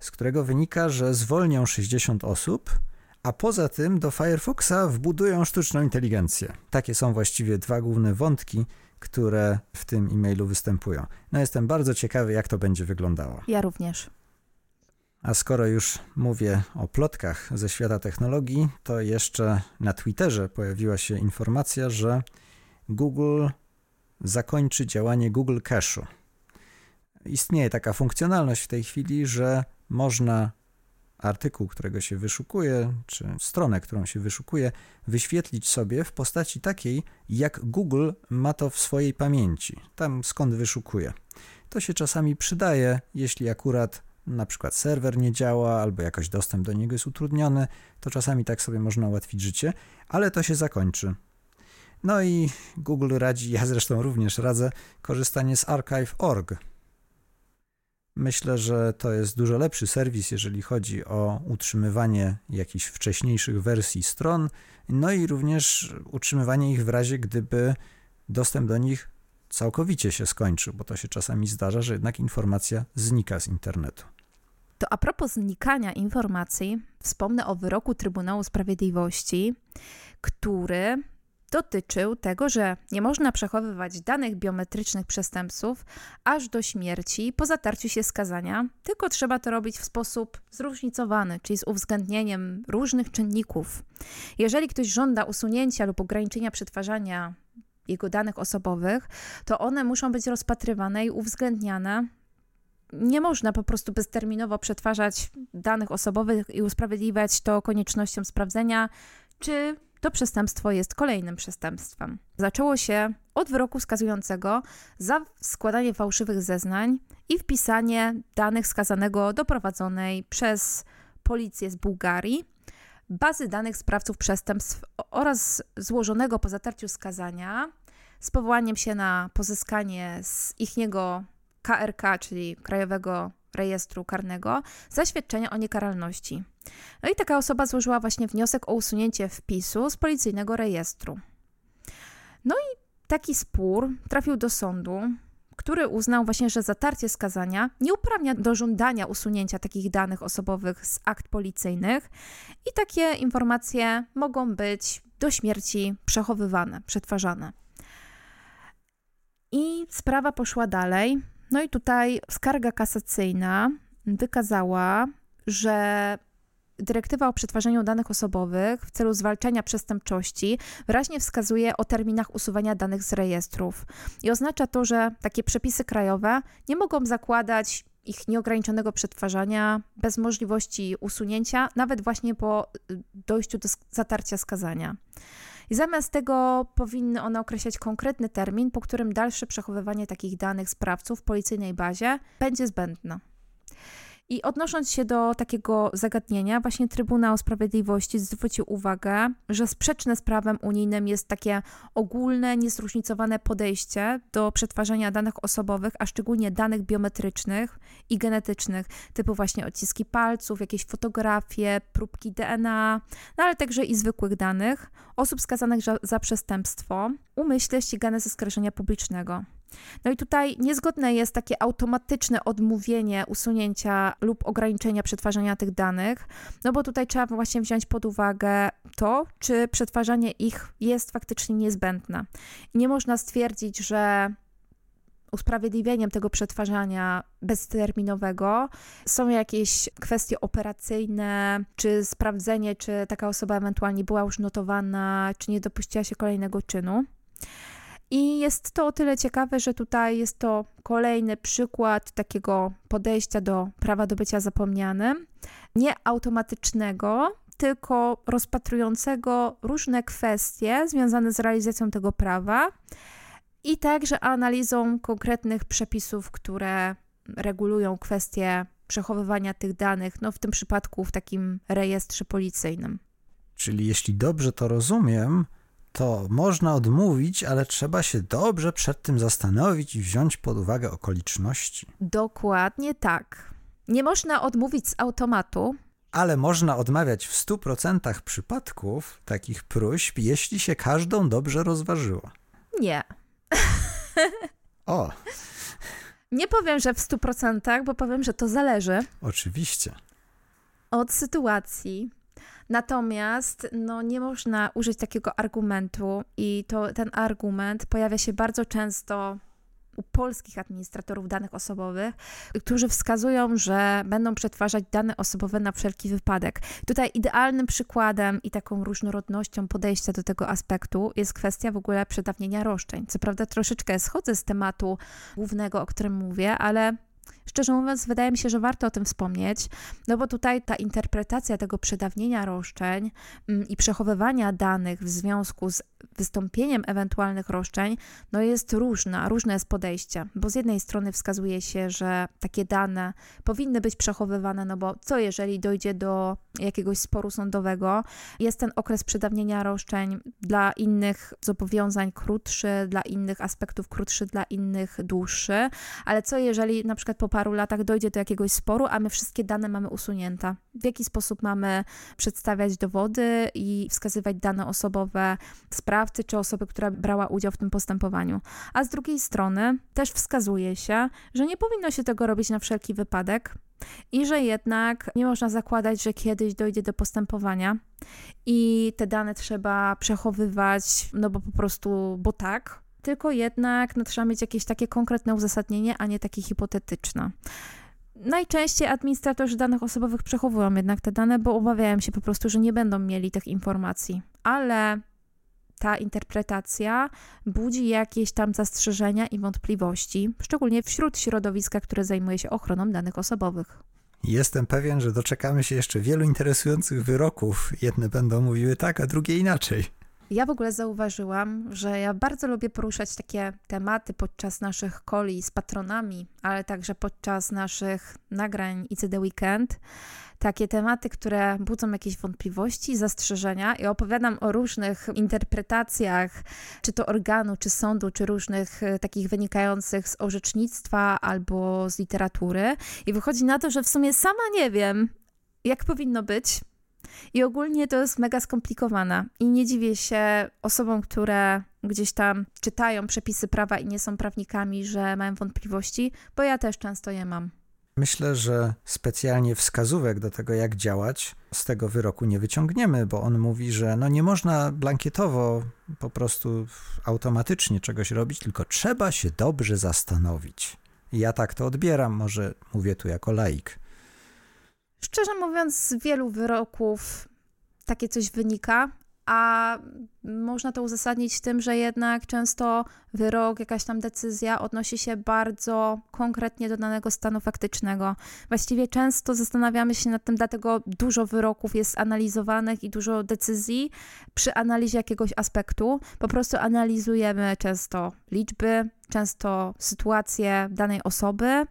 z którego wynika, że zwolnią 60 osób, a poza tym do Firefoxa wbudują sztuczną inteligencję. Takie są właściwie dwa główne wątki, które w tym e-mailu występują. No jestem bardzo ciekawy, jak to będzie wyglądało. Ja również. A skoro już mówię o plotkach ze świata technologii, to jeszcze na Twitterze pojawiła się informacja, że Google zakończy działanie Google Cache'u. Istnieje taka funkcjonalność w tej chwili, że można artykuł, którego się wyszukuje, czy stronę, którą się wyszukuje, wyświetlić sobie w postaci takiej, jak Google ma to w swojej pamięci, tam skąd wyszukuje. To się czasami przydaje, jeśli akurat na przykład serwer nie działa albo jakoś dostęp do niego jest utrudniony, to czasami tak sobie można ułatwić życie, ale to się zakończy. No i Google radzi, ja zresztą również radzę, korzystanie z archive.org, Myślę, że to jest dużo lepszy serwis, jeżeli chodzi o utrzymywanie jakichś wcześniejszych wersji stron, no i również utrzymywanie ich w razie, gdyby dostęp do nich całkowicie się skończył, bo to się czasami zdarza, że jednak informacja znika z internetu. To a propos znikania informacji, wspomnę o wyroku Trybunału Sprawiedliwości, który dotyczył tego, że nie można przechowywać danych biometrycznych przestępców aż do śmierci po zatarciu się skazania, tylko trzeba to robić w sposób zróżnicowany, czyli z uwzględnieniem różnych czynników. Jeżeli ktoś żąda usunięcia lub ograniczenia przetwarzania jego danych osobowych, to one muszą być rozpatrywane i uwzględniane nie można po prostu bezterminowo przetwarzać danych osobowych i usprawiedliwiać to koniecznością sprawdzenia, czy to przestępstwo jest kolejnym przestępstwem. Zaczęło się od wyroku skazującego za składanie fałszywych zeznań i wpisanie danych skazanego do prowadzonej przez policję z Bułgarii bazy danych sprawców przestępstw oraz złożonego po zatarciu skazania z powołaniem się na pozyskanie z ichniego KRK, czyli Krajowego Rejestru Karnego, zaświadczenia o niekaralności. No i taka osoba złożyła właśnie wniosek o usunięcie wpisu z policyjnego rejestru. No i taki spór trafił do sądu, który uznał właśnie, że zatarcie skazania nie uprawnia do żądania usunięcia takich danych osobowych z akt policyjnych i takie informacje mogą być do śmierci przechowywane, przetwarzane. I sprawa poszła dalej. No i tutaj skarga kasacyjna wykazała, że dyrektywa o przetwarzaniu danych osobowych w celu zwalczania przestępczości wyraźnie wskazuje o terminach usuwania danych z rejestrów. I oznacza to, że takie przepisy krajowe nie mogą zakładać ich nieograniczonego przetwarzania bez możliwości usunięcia, nawet właśnie po y, dojściu do zatarcia skazania. I zamiast tego powinny one określać konkretny termin, po którym dalsze przechowywanie takich danych sprawców w policyjnej bazie będzie zbędne. I odnosząc się do takiego zagadnienia, właśnie Trybunał Sprawiedliwości zwrócił uwagę, że sprzeczne z prawem unijnym jest takie ogólne, niezróżnicowane podejście do przetwarzania danych osobowych, a szczególnie danych biometrycznych i genetycznych, typu właśnie odciski palców, jakieś fotografie, próbki DNA, no ale także i zwykłych danych osób skazanych za, za przestępstwo, umyśle ścigane ze skarżenia publicznego. No i tutaj niezgodne jest takie automatyczne odmówienie usunięcia lub ograniczenia przetwarzania tych danych, no bo tutaj trzeba właśnie wziąć pod uwagę to, czy przetwarzanie ich jest faktycznie niezbędne. Nie można stwierdzić, że usprawiedliwieniem tego przetwarzania bezterminowego są jakieś kwestie operacyjne, czy sprawdzenie, czy taka osoba ewentualnie była już notowana, czy nie dopuściła się kolejnego czynu. I jest to o tyle ciekawe, że tutaj jest to kolejny przykład takiego podejścia do prawa do bycia zapomnianym, nie automatycznego, tylko rozpatrującego różne kwestie związane z realizacją tego prawa i także analizą konkretnych przepisów, które regulują kwestie przechowywania tych danych, no w tym przypadku w takim rejestrze policyjnym. Czyli jeśli dobrze to rozumiem, to można odmówić, ale trzeba się dobrze przed tym zastanowić i wziąć pod uwagę okoliczności. Dokładnie tak. Nie można odmówić z automatu. Ale można odmawiać w 100% przypadków takich próśb, jeśli się każdą dobrze rozważyło. Nie. O. Nie powiem, że w 100%, bo powiem, że to zależy. Oczywiście. Od sytuacji, Natomiast no, nie można użyć takiego argumentu i to, ten argument pojawia się bardzo często u polskich administratorów danych osobowych, którzy wskazują, że będą przetwarzać dane osobowe na wszelki wypadek. Tutaj idealnym przykładem i taką różnorodnością podejścia do tego aspektu jest kwestia w ogóle przedawnienia roszczeń. Co prawda troszeczkę schodzę z tematu głównego, o którym mówię, ale Szczerze mówiąc, wydaje mi się, że warto o tym wspomnieć, no bo tutaj ta interpretacja tego przedawnienia roszczeń mm, i przechowywania danych w związku z wystąpieniem ewentualnych roszczeń, no jest różna, różne jest podejście, bo z jednej strony wskazuje się, że takie dane powinny być przechowywane, no bo co jeżeli dojdzie do jakiegoś sporu sądowego, jest ten okres przedawnienia roszczeń dla innych zobowiązań krótszy, dla innych aspektów krótszy, dla innych dłuższy, ale co jeżeli na przykład po paru latach dojdzie do jakiegoś sporu, a my wszystkie dane mamy usunięte? W jaki sposób mamy przedstawiać dowody i wskazywać dane osobowe sprawcy czy osoby, która brała udział w tym postępowaniu? A z drugiej strony też wskazuje się, że nie powinno się tego robić na wszelki wypadek, i że jednak nie można zakładać, że kiedyś dojdzie do postępowania i te dane trzeba przechowywać, no bo po prostu, bo tak, tylko jednak no, trzeba mieć jakieś takie konkretne uzasadnienie, a nie takie hipotetyczne. Najczęściej administratorzy danych osobowych przechowują jednak te dane, bo obawiają się po prostu, że nie będą mieli tych informacji. Ale ta interpretacja budzi jakieś tam zastrzeżenia i wątpliwości, szczególnie wśród środowiska, które zajmuje się ochroną danych osobowych. Jestem pewien, że doczekamy się jeszcze wielu interesujących wyroków. Jedne będą mówiły tak, a drugie inaczej. Ja w ogóle zauważyłam, że ja bardzo lubię poruszać takie tematy podczas naszych koli z patronami, ale także podczas naszych nagrań ICD Weekend. Takie tematy, które budzą jakieś wątpliwości, zastrzeżenia i opowiadam o różnych interpretacjach, czy to organu, czy sądu, czy różnych e, takich wynikających z orzecznictwa albo z literatury. I wychodzi na to, że w sumie sama nie wiem, jak powinno być, i ogólnie to jest mega skomplikowane. I nie dziwię się osobom, które gdzieś tam czytają przepisy prawa i nie są prawnikami, że mają wątpliwości, bo ja też często je mam. Myślę, że specjalnie wskazówek do tego, jak działać, z tego wyroku nie wyciągniemy, bo on mówi, że no nie można blankietowo po prostu automatycznie czegoś robić, tylko trzeba się dobrze zastanowić. Ja tak to odbieram, może mówię tu jako laik. Szczerze mówiąc, z wielu wyroków takie coś wynika, a można to uzasadnić tym, że jednak często wyrok, jakaś tam decyzja odnosi się bardzo konkretnie do danego stanu faktycznego. Właściwie często zastanawiamy się nad tym, dlatego dużo wyroków jest analizowanych i dużo decyzji przy analizie jakiegoś aspektu. Po prostu analizujemy często liczby, często sytuację danej osoby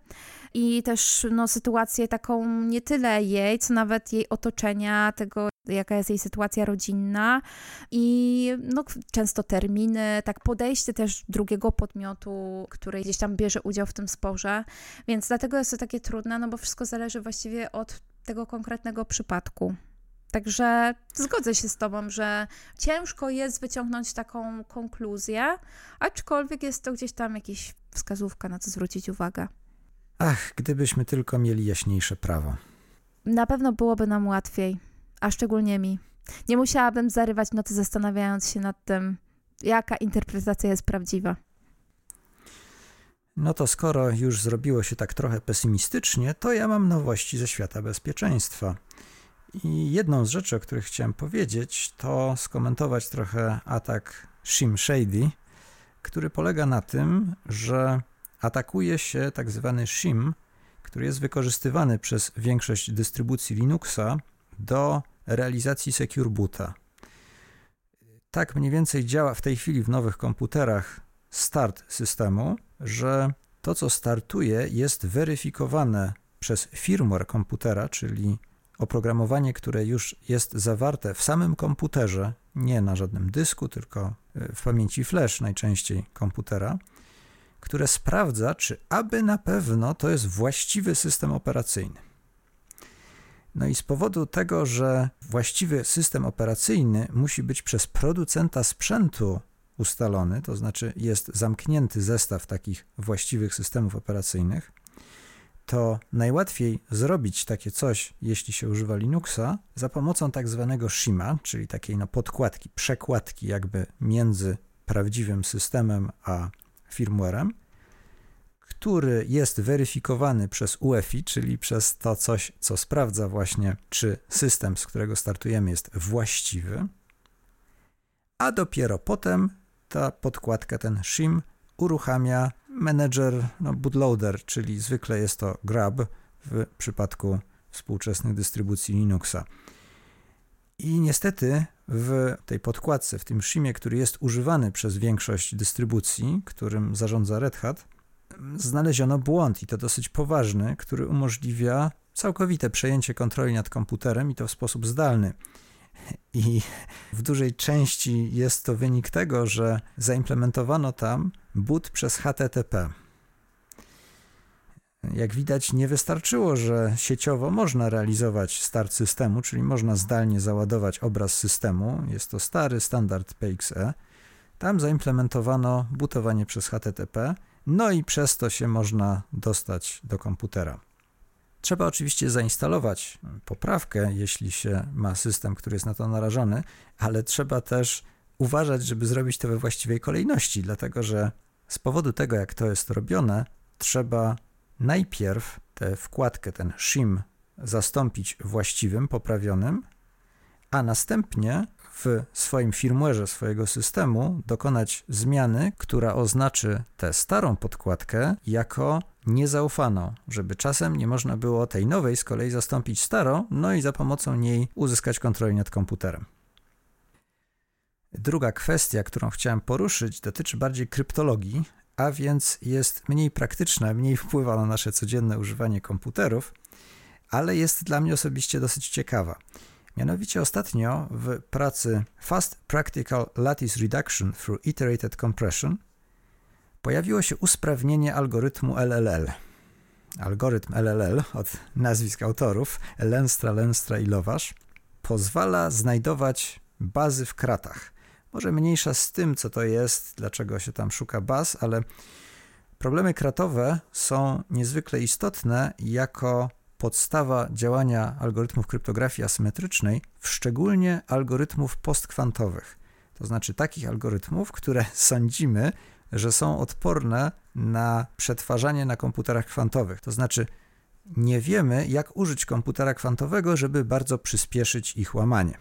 i też no, sytuację taką nie tyle jej, co nawet jej otoczenia, tego jaka jest jej sytuacja rodzinna i no, często terminy, tak podejście też drugiego podmiotu, który gdzieś tam bierze udział w tym sporze, więc dlatego jest to takie trudne, no bo wszystko zależy właściwie od tego konkretnego przypadku. Także zgodzę się z Tobą, że ciężko jest wyciągnąć taką konkluzję, aczkolwiek jest to gdzieś tam jakaś wskazówka, na co zwrócić uwagę. Ach, gdybyśmy tylko mieli jaśniejsze prawo. Na pewno byłoby nam łatwiej, a szczególnie mi. Nie musiałabym zarywać nocy zastanawiając się nad tym, jaka interpretacja jest prawdziwa. No to skoro już zrobiło się tak trochę pesymistycznie, to ja mam nowości ze świata bezpieczeństwa. I jedną z rzeczy, o których chciałem powiedzieć, to skomentować trochę atak Shim Shady, który polega na tym, że atakuje się tak zwany shim, który jest wykorzystywany przez większość dystrybucji Linuxa do realizacji Secure Boota. Tak mniej więcej działa w tej chwili w nowych komputerach start systemu, że to, co startuje, jest weryfikowane przez firmware komputera, czyli oprogramowanie, które już jest zawarte w samym komputerze, nie na żadnym dysku, tylko w pamięci flash najczęściej komputera, które sprawdza, czy aby na pewno to jest właściwy system operacyjny. No i z powodu tego, że właściwy system operacyjny musi być przez producenta sprzętu ustalony, to znaczy jest zamknięty zestaw takich właściwych systemów operacyjnych, to najłatwiej zrobić takie coś, jeśli się używa Linuxa, za pomocą tak zwanego shima, czyli takiej no podkładki, przekładki jakby między prawdziwym systemem a firmwarem, który jest weryfikowany przez UEFI, czyli przez to coś, co sprawdza właśnie, czy system, z którego startujemy, jest właściwy, a dopiero potem ta podkładka, ten shim, uruchamia manager no, bootloader, czyli zwykle jest to grab w przypadku współczesnych dystrybucji Linuxa. I niestety w tej podkładce, w tym shimie, który jest używany przez większość dystrybucji, którym zarządza Red Hat, znaleziono błąd i to dosyć poważny, który umożliwia całkowite przejęcie kontroli nad komputerem i to w sposób zdalny. I w dużej części jest to wynik tego, że zaimplementowano tam boot przez HTTP. Jak widać, nie wystarczyło, że sieciowo można realizować start systemu, czyli można zdalnie załadować obraz systemu. Jest to stary standard PXE. Tam zaimplementowano bootowanie przez HTTP, no i przez to się można dostać do komputera. Trzeba oczywiście zainstalować poprawkę, jeśli się ma system, który jest na to narażony, ale trzeba też uważać, żeby zrobić to we właściwej kolejności, dlatego że z powodu tego, jak to jest robione, trzeba najpierw tę wkładkę, ten shim, zastąpić właściwym, poprawionym, a następnie w swoim firmware'ze swojego systemu dokonać zmiany, która oznaczy tę starą podkładkę jako niezaufaną, żeby czasem nie można było tej nowej z kolei zastąpić starą, no i za pomocą niej uzyskać kontrolę nad komputerem. Druga kwestia, którą chciałem poruszyć, dotyczy bardziej kryptologii, a więc jest mniej praktyczna, mniej wpływa na nasze codzienne używanie komputerów, ale jest dla mnie osobiście dosyć ciekawa. Mianowicie ostatnio w pracy Fast Practical Lattice Reduction through Iterated Compression pojawiło się usprawnienie algorytmu LLL. Algorytm LLL od nazwisk autorów Lenstra, Lenstra i Lowasz pozwala znajdować bazy w kratach. Może mniejsza z tym, co to jest, dlaczego się tam szuka baz, ale problemy kratowe są niezwykle istotne jako podstawa działania algorytmów kryptografii asymetrycznej, szczególnie algorytmów postkwantowych. To znaczy takich algorytmów, które sądzimy, że są odporne na przetwarzanie na komputerach kwantowych. To znaczy nie wiemy, jak użyć komputera kwantowego, żeby bardzo przyspieszyć ich łamanie.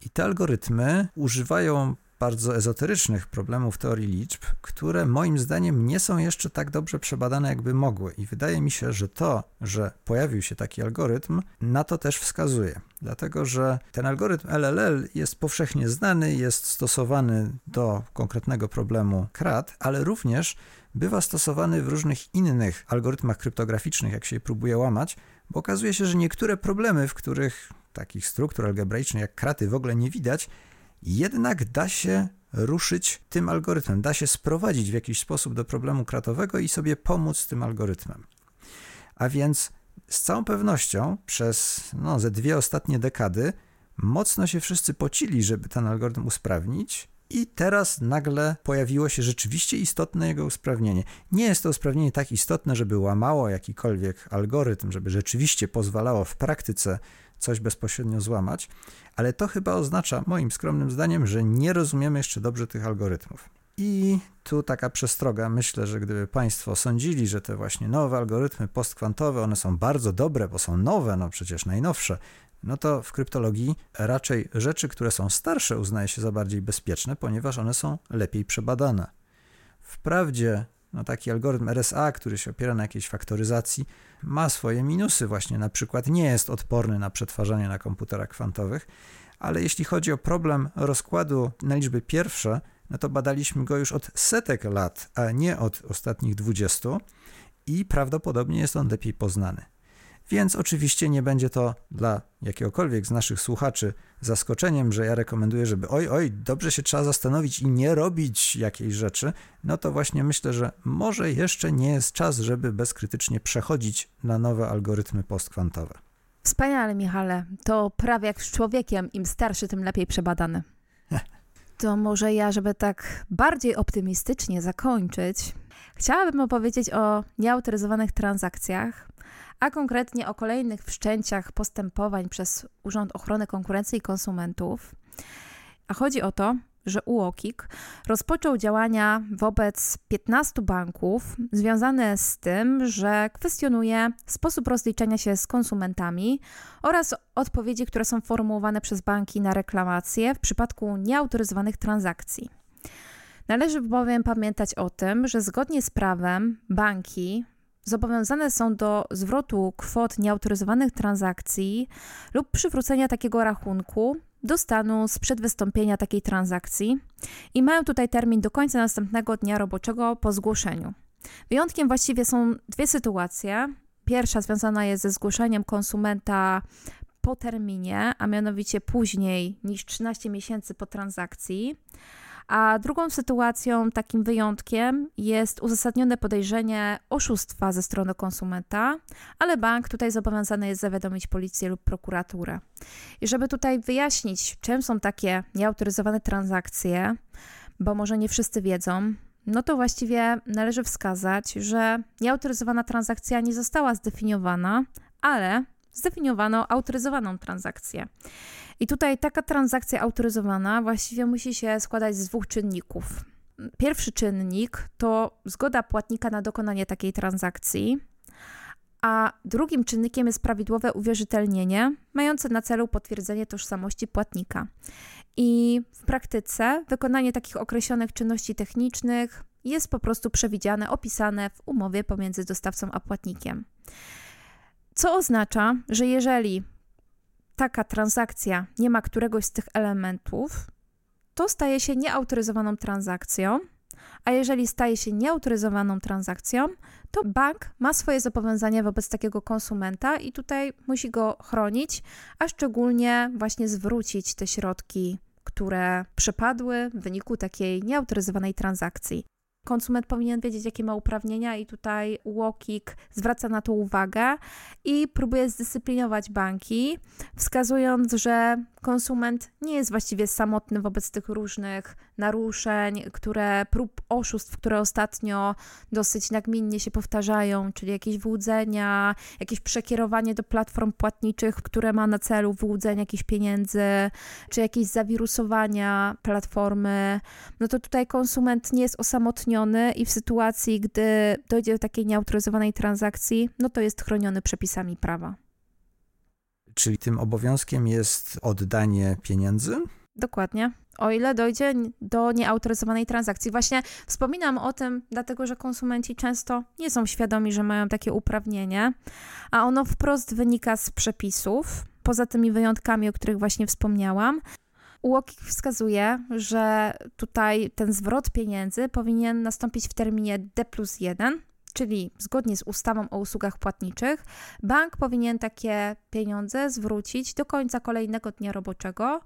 I te algorytmy używają bardzo ezoterycznych problemów teorii liczb, które moim zdaniem nie są jeszcze tak dobrze przebadane, jakby mogły. I wydaje mi się, że to, że pojawił się taki algorytm, na to też wskazuje. Dlatego, że ten algorytm LLL jest powszechnie znany, jest stosowany do konkretnego problemu krat, ale również bywa stosowany w różnych innych algorytmach kryptograficznych, jak się je próbuje łamać, bo okazuje się, że niektóre problemy, w których takich struktur algebraicznych jak kraty w ogóle nie widać, jednak da się ruszyć tym algorytmem, da się sprowadzić w jakiś sposób do problemu kratowego i sobie pomóc tym algorytmem. A więc z całą pewnością przez no, ze dwie ostatnie dekady mocno się wszyscy pocili, żeby ten algorytm usprawnić, i teraz nagle pojawiło się rzeczywiście istotne jego usprawnienie. Nie jest to usprawnienie tak istotne, żeby łamało jakikolwiek algorytm, żeby rzeczywiście pozwalało w praktyce coś bezpośrednio złamać, ale to chyba oznacza, moim skromnym zdaniem, że nie rozumiemy jeszcze dobrze tych algorytmów. I tu taka przestroga. Myślę, że gdyby Państwo sądzili, że te właśnie nowe algorytmy postkwantowe, one są bardzo dobre, bo są nowe, no przecież najnowsze, no to w kryptologii raczej rzeczy, które są starsze, uznaje się za bardziej bezpieczne, ponieważ one są lepiej przebadane. Wprawdzie no taki algorytm RSA, który się opiera na jakiejś faktoryzacji, ma swoje minusy, właśnie na przykład nie jest odporny na przetwarzanie na komputerach kwantowych, ale jeśli chodzi o problem rozkładu na liczby pierwsze, no to badaliśmy go już od setek lat, a nie od ostatnich dwudziestu i prawdopodobnie jest on lepiej poznany. Więc oczywiście nie będzie to dla jakiegokolwiek z naszych słuchaczy zaskoczeniem, że ja rekomenduję, żeby oj, oj, dobrze się trzeba zastanowić i nie robić jakiejś rzeczy. No to właśnie myślę, że może jeszcze nie jest czas, żeby bezkrytycznie przechodzić na nowe algorytmy postkwantowe. Wspaniale, Michale. To prawie jak z człowiekiem, im starszy, tym lepiej przebadany. To może ja, żeby tak bardziej optymistycznie zakończyć, chciałabym opowiedzieć o nieautoryzowanych transakcjach, a konkretnie o kolejnych wszczęciach postępowań przez Urząd Ochrony Konkurencji i Konsumentów. A chodzi o to, że UOKiK rozpoczął działania wobec 15 banków związane z tym, że kwestionuje sposób rozliczania się z konsumentami oraz odpowiedzi, które są formułowane przez banki na reklamacje w przypadku nieautoryzowanych transakcji. Należy bowiem pamiętać o tym, że zgodnie z prawem banki zobowiązane są do zwrotu kwot nieautoryzowanych transakcji lub przywrócenia takiego rachunku do stanu sprzed wystąpienia takiej transakcji i mają tutaj termin do końca następnego dnia roboczego po zgłoszeniu. Wyjątkiem właściwie są dwie sytuacje. Pierwsza związana jest ze zgłoszeniem konsumenta po terminie, a mianowicie później niż 13 miesięcy po transakcji. A drugą sytuacją, takim wyjątkiem, jest uzasadnione podejrzenie oszustwa ze strony konsumenta, ale bank tutaj zobowiązany jest zawiadomić policję lub prokuraturę. I żeby tutaj wyjaśnić, czym są takie nieautoryzowane transakcje, bo może nie wszyscy wiedzą, no to właściwie należy wskazać, że nieautoryzowana transakcja nie została zdefiniowana, ale zdefiniowano autoryzowaną transakcję. I tutaj taka transakcja autoryzowana właściwie musi się składać z dwóch czynników. Pierwszy czynnik to zgoda płatnika na dokonanie takiej transakcji, a drugim czynnikiem jest prawidłowe uwierzytelnienie, mające na celu potwierdzenie tożsamości płatnika. I w praktyce wykonanie takich określonych czynności technicznych jest po prostu przewidziane, opisane w umowie pomiędzy dostawcą a płatnikiem. Co oznacza, że jeżeli taka transakcja nie ma któregoś z tych elementów, to staje się nieautoryzowaną transakcją, a jeżeli staje się nieautoryzowaną transakcją, to bank ma swoje zobowiązania wobec takiego konsumenta i tutaj musi go chronić, a szczególnie właśnie zwrócić te środki, które przepadły w wyniku takiej nieautoryzowanej transakcji. Konsument powinien wiedzieć, jakie ma uprawnienia, i tutaj Łokik zwraca na to uwagę i próbuje zdyscyplinować banki, wskazując, że konsument nie jest właściwie samotny wobec tych różnych naruszeń, które prób oszustw, które ostatnio dosyć nagminnie się powtarzają, czyli jakieś wyłudzenia, jakieś przekierowanie do platform płatniczych, które ma na celu wyłudzenie jakichś pieniędzy, czy jakieś zawirusowania platformy, no to tutaj konsument nie jest osamotniony i w sytuacji, gdy dojdzie do takiej nieautoryzowanej transakcji, no to jest chroniony przepisami prawa. Czyli tym obowiązkiem jest oddanie pieniędzy? Dokładnie. O ile dojdzie do nieautoryzowanej transakcji. Właśnie wspominam o tym, dlatego że konsumenci często nie są świadomi, że mają takie uprawnienie, a ono wprost wynika z przepisów, poza tymi wyjątkami, o których właśnie wspomniałam. UOKiK wskazuje, że tutaj ten zwrot pieniędzy powinien nastąpić w terminie D plus 1, czyli zgodnie z ustawą o usługach płatniczych, bank powinien takie pieniądze zwrócić do końca kolejnego dnia roboczego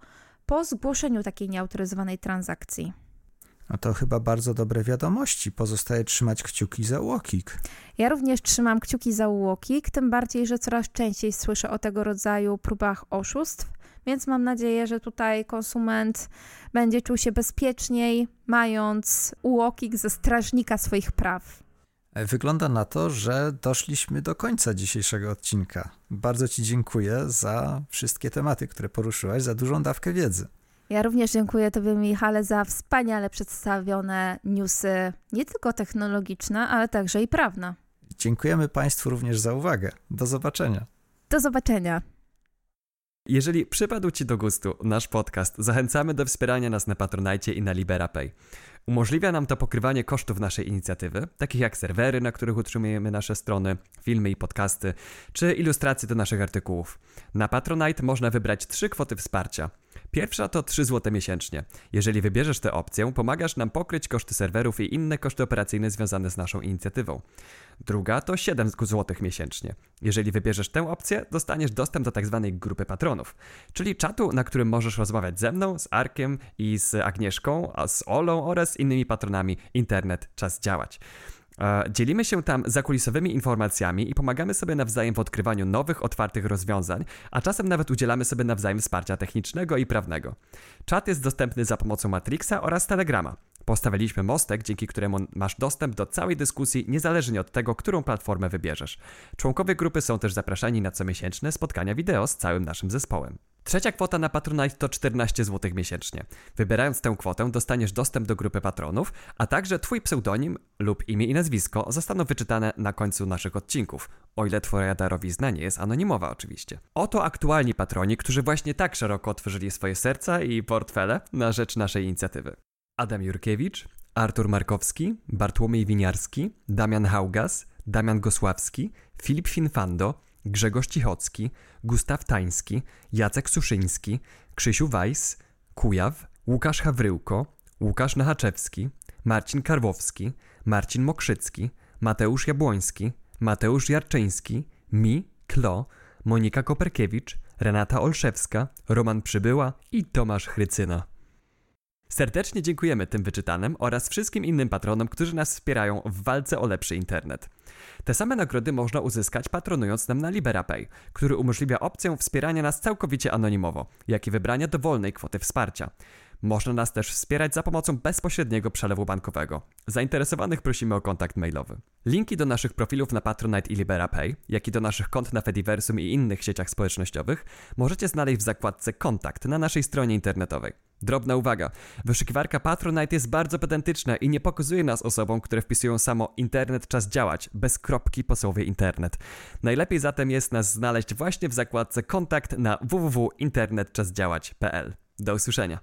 po zgłoszeniu takiej nieautoryzowanej transakcji. No to chyba bardzo dobre wiadomości. Pozostaje trzymać kciuki za Łokik. Ja również trzymam kciuki za Łokik, tym bardziej, że coraz częściej słyszę o tego rodzaju próbach oszustw, więc mam nadzieję, że tutaj konsument będzie czuł się bezpieczniej, mając Łokik ze strażnika swoich praw. Wygląda na to, że doszliśmy do końca dzisiejszego odcinka. Bardzo Ci dziękuję za wszystkie tematy, które poruszyłaś, za dużą dawkę wiedzy. Ja również dziękuję Tobie, Michale, za wspaniale przedstawione newsy, nie tylko technologiczne, ale także i prawne. Dziękujemy Państwu również za uwagę. Do zobaczenia. Do zobaczenia. Jeżeli przypadł Ci do gustu nasz podcast, zachęcamy do wspierania nas na Patronite i na LiberaPay. Umożliwia nam to pokrywanie kosztów naszej inicjatywy, takich jak serwery, na których utrzymujemy nasze strony, filmy i podcasty, czy ilustracje do naszych artykułów. Na Patronite można wybrać trzy kwoty wsparcia. Pierwsza to 3 zł miesięcznie. Jeżeli wybierzesz tę opcję, pomagasz nam pokryć koszty serwerów i inne koszty operacyjne związane z naszą inicjatywą. Druga to 7 zł miesięcznie. Jeżeli wybierzesz tę opcję, dostaniesz dostęp do tzw. Tak grupy patronów, czyli czatu, na którym możesz rozmawiać ze mną, z Arkiem i z Agnieszką, a z Olą oraz innymi patronami Internet Czas Działać. Dzielimy się tam zakulisowymi informacjami i pomagamy sobie nawzajem w odkrywaniu nowych, otwartych rozwiązań, a czasem nawet udzielamy sobie nawzajem wsparcia technicznego i prawnego. Czat jest dostępny za pomocą Matrixa oraz Telegrama. Postawiliśmy mostek, dzięki któremu masz dostęp do całej dyskusji, niezależnie od tego, którą platformę wybierzesz. Członkowie grupy są też zapraszani na comiesięczne spotkania wideo z całym naszym zespołem. Trzecia kwota na Patronite to 14 zł miesięcznie. Wybierając tę kwotę, dostaniesz dostęp do grupy patronów, a także Twój pseudonim lub imię i nazwisko zostaną wyczytane na końcu naszych odcinków, o ile Twoja darowizna nie jest anonimowa oczywiście. Oto aktualni patroni, którzy właśnie tak szeroko otworzyli swoje serca i portfele na rzecz naszej inicjatywy. Adam Jurkiewicz, Artur Markowski, Bartłomiej Winiarski, Damian Haugas, Damian Gosławski, Filip Finfando, Grzegorz Cichocki, Gustaw Tański, Jacek Suszyński, Krzysiu Weiss, Kujaw, Łukasz Hawryłko, Łukasz Nachaczewski, Marcin Karwowski, Marcin Mokrzycki, Mateusz Jabłoński, Mateusz Jarczyński, Mi, Klo, Monika Koperkiewicz, Renata Olszewska, Roman Przybyła i Tomasz Chrycyna. Serdecznie dziękujemy tym wyczytanym oraz wszystkim innym patronom, którzy nas wspierają w walce o lepszy internet. Te same nagrody można uzyskać patronując nam na LiberaPay, który umożliwia opcję wspierania nas całkowicie anonimowo, jak i wybrania dowolnej kwoty wsparcia. Można nas też wspierać za pomocą bezpośredniego przelewu bankowego. Zainteresowanych prosimy o kontakt mailowy. Linki do naszych profilów na Patronite i LiberaPay, jak i do naszych kont na Fediversum i innych sieciach społecznościowych możecie znaleźć w zakładce Kontakt na naszej stronie internetowej. Drobna uwaga. Wyszukiwarka Patronite jest bardzo pedantyczna i nie pokazuje nas osobom, które wpisują samo internet czas działać, bez kropki po słowie internet. Najlepiej zatem jest nas znaleźć właśnie w zakładce Kontakt na www.internetczasdziałać.pl. Do usłyszenia.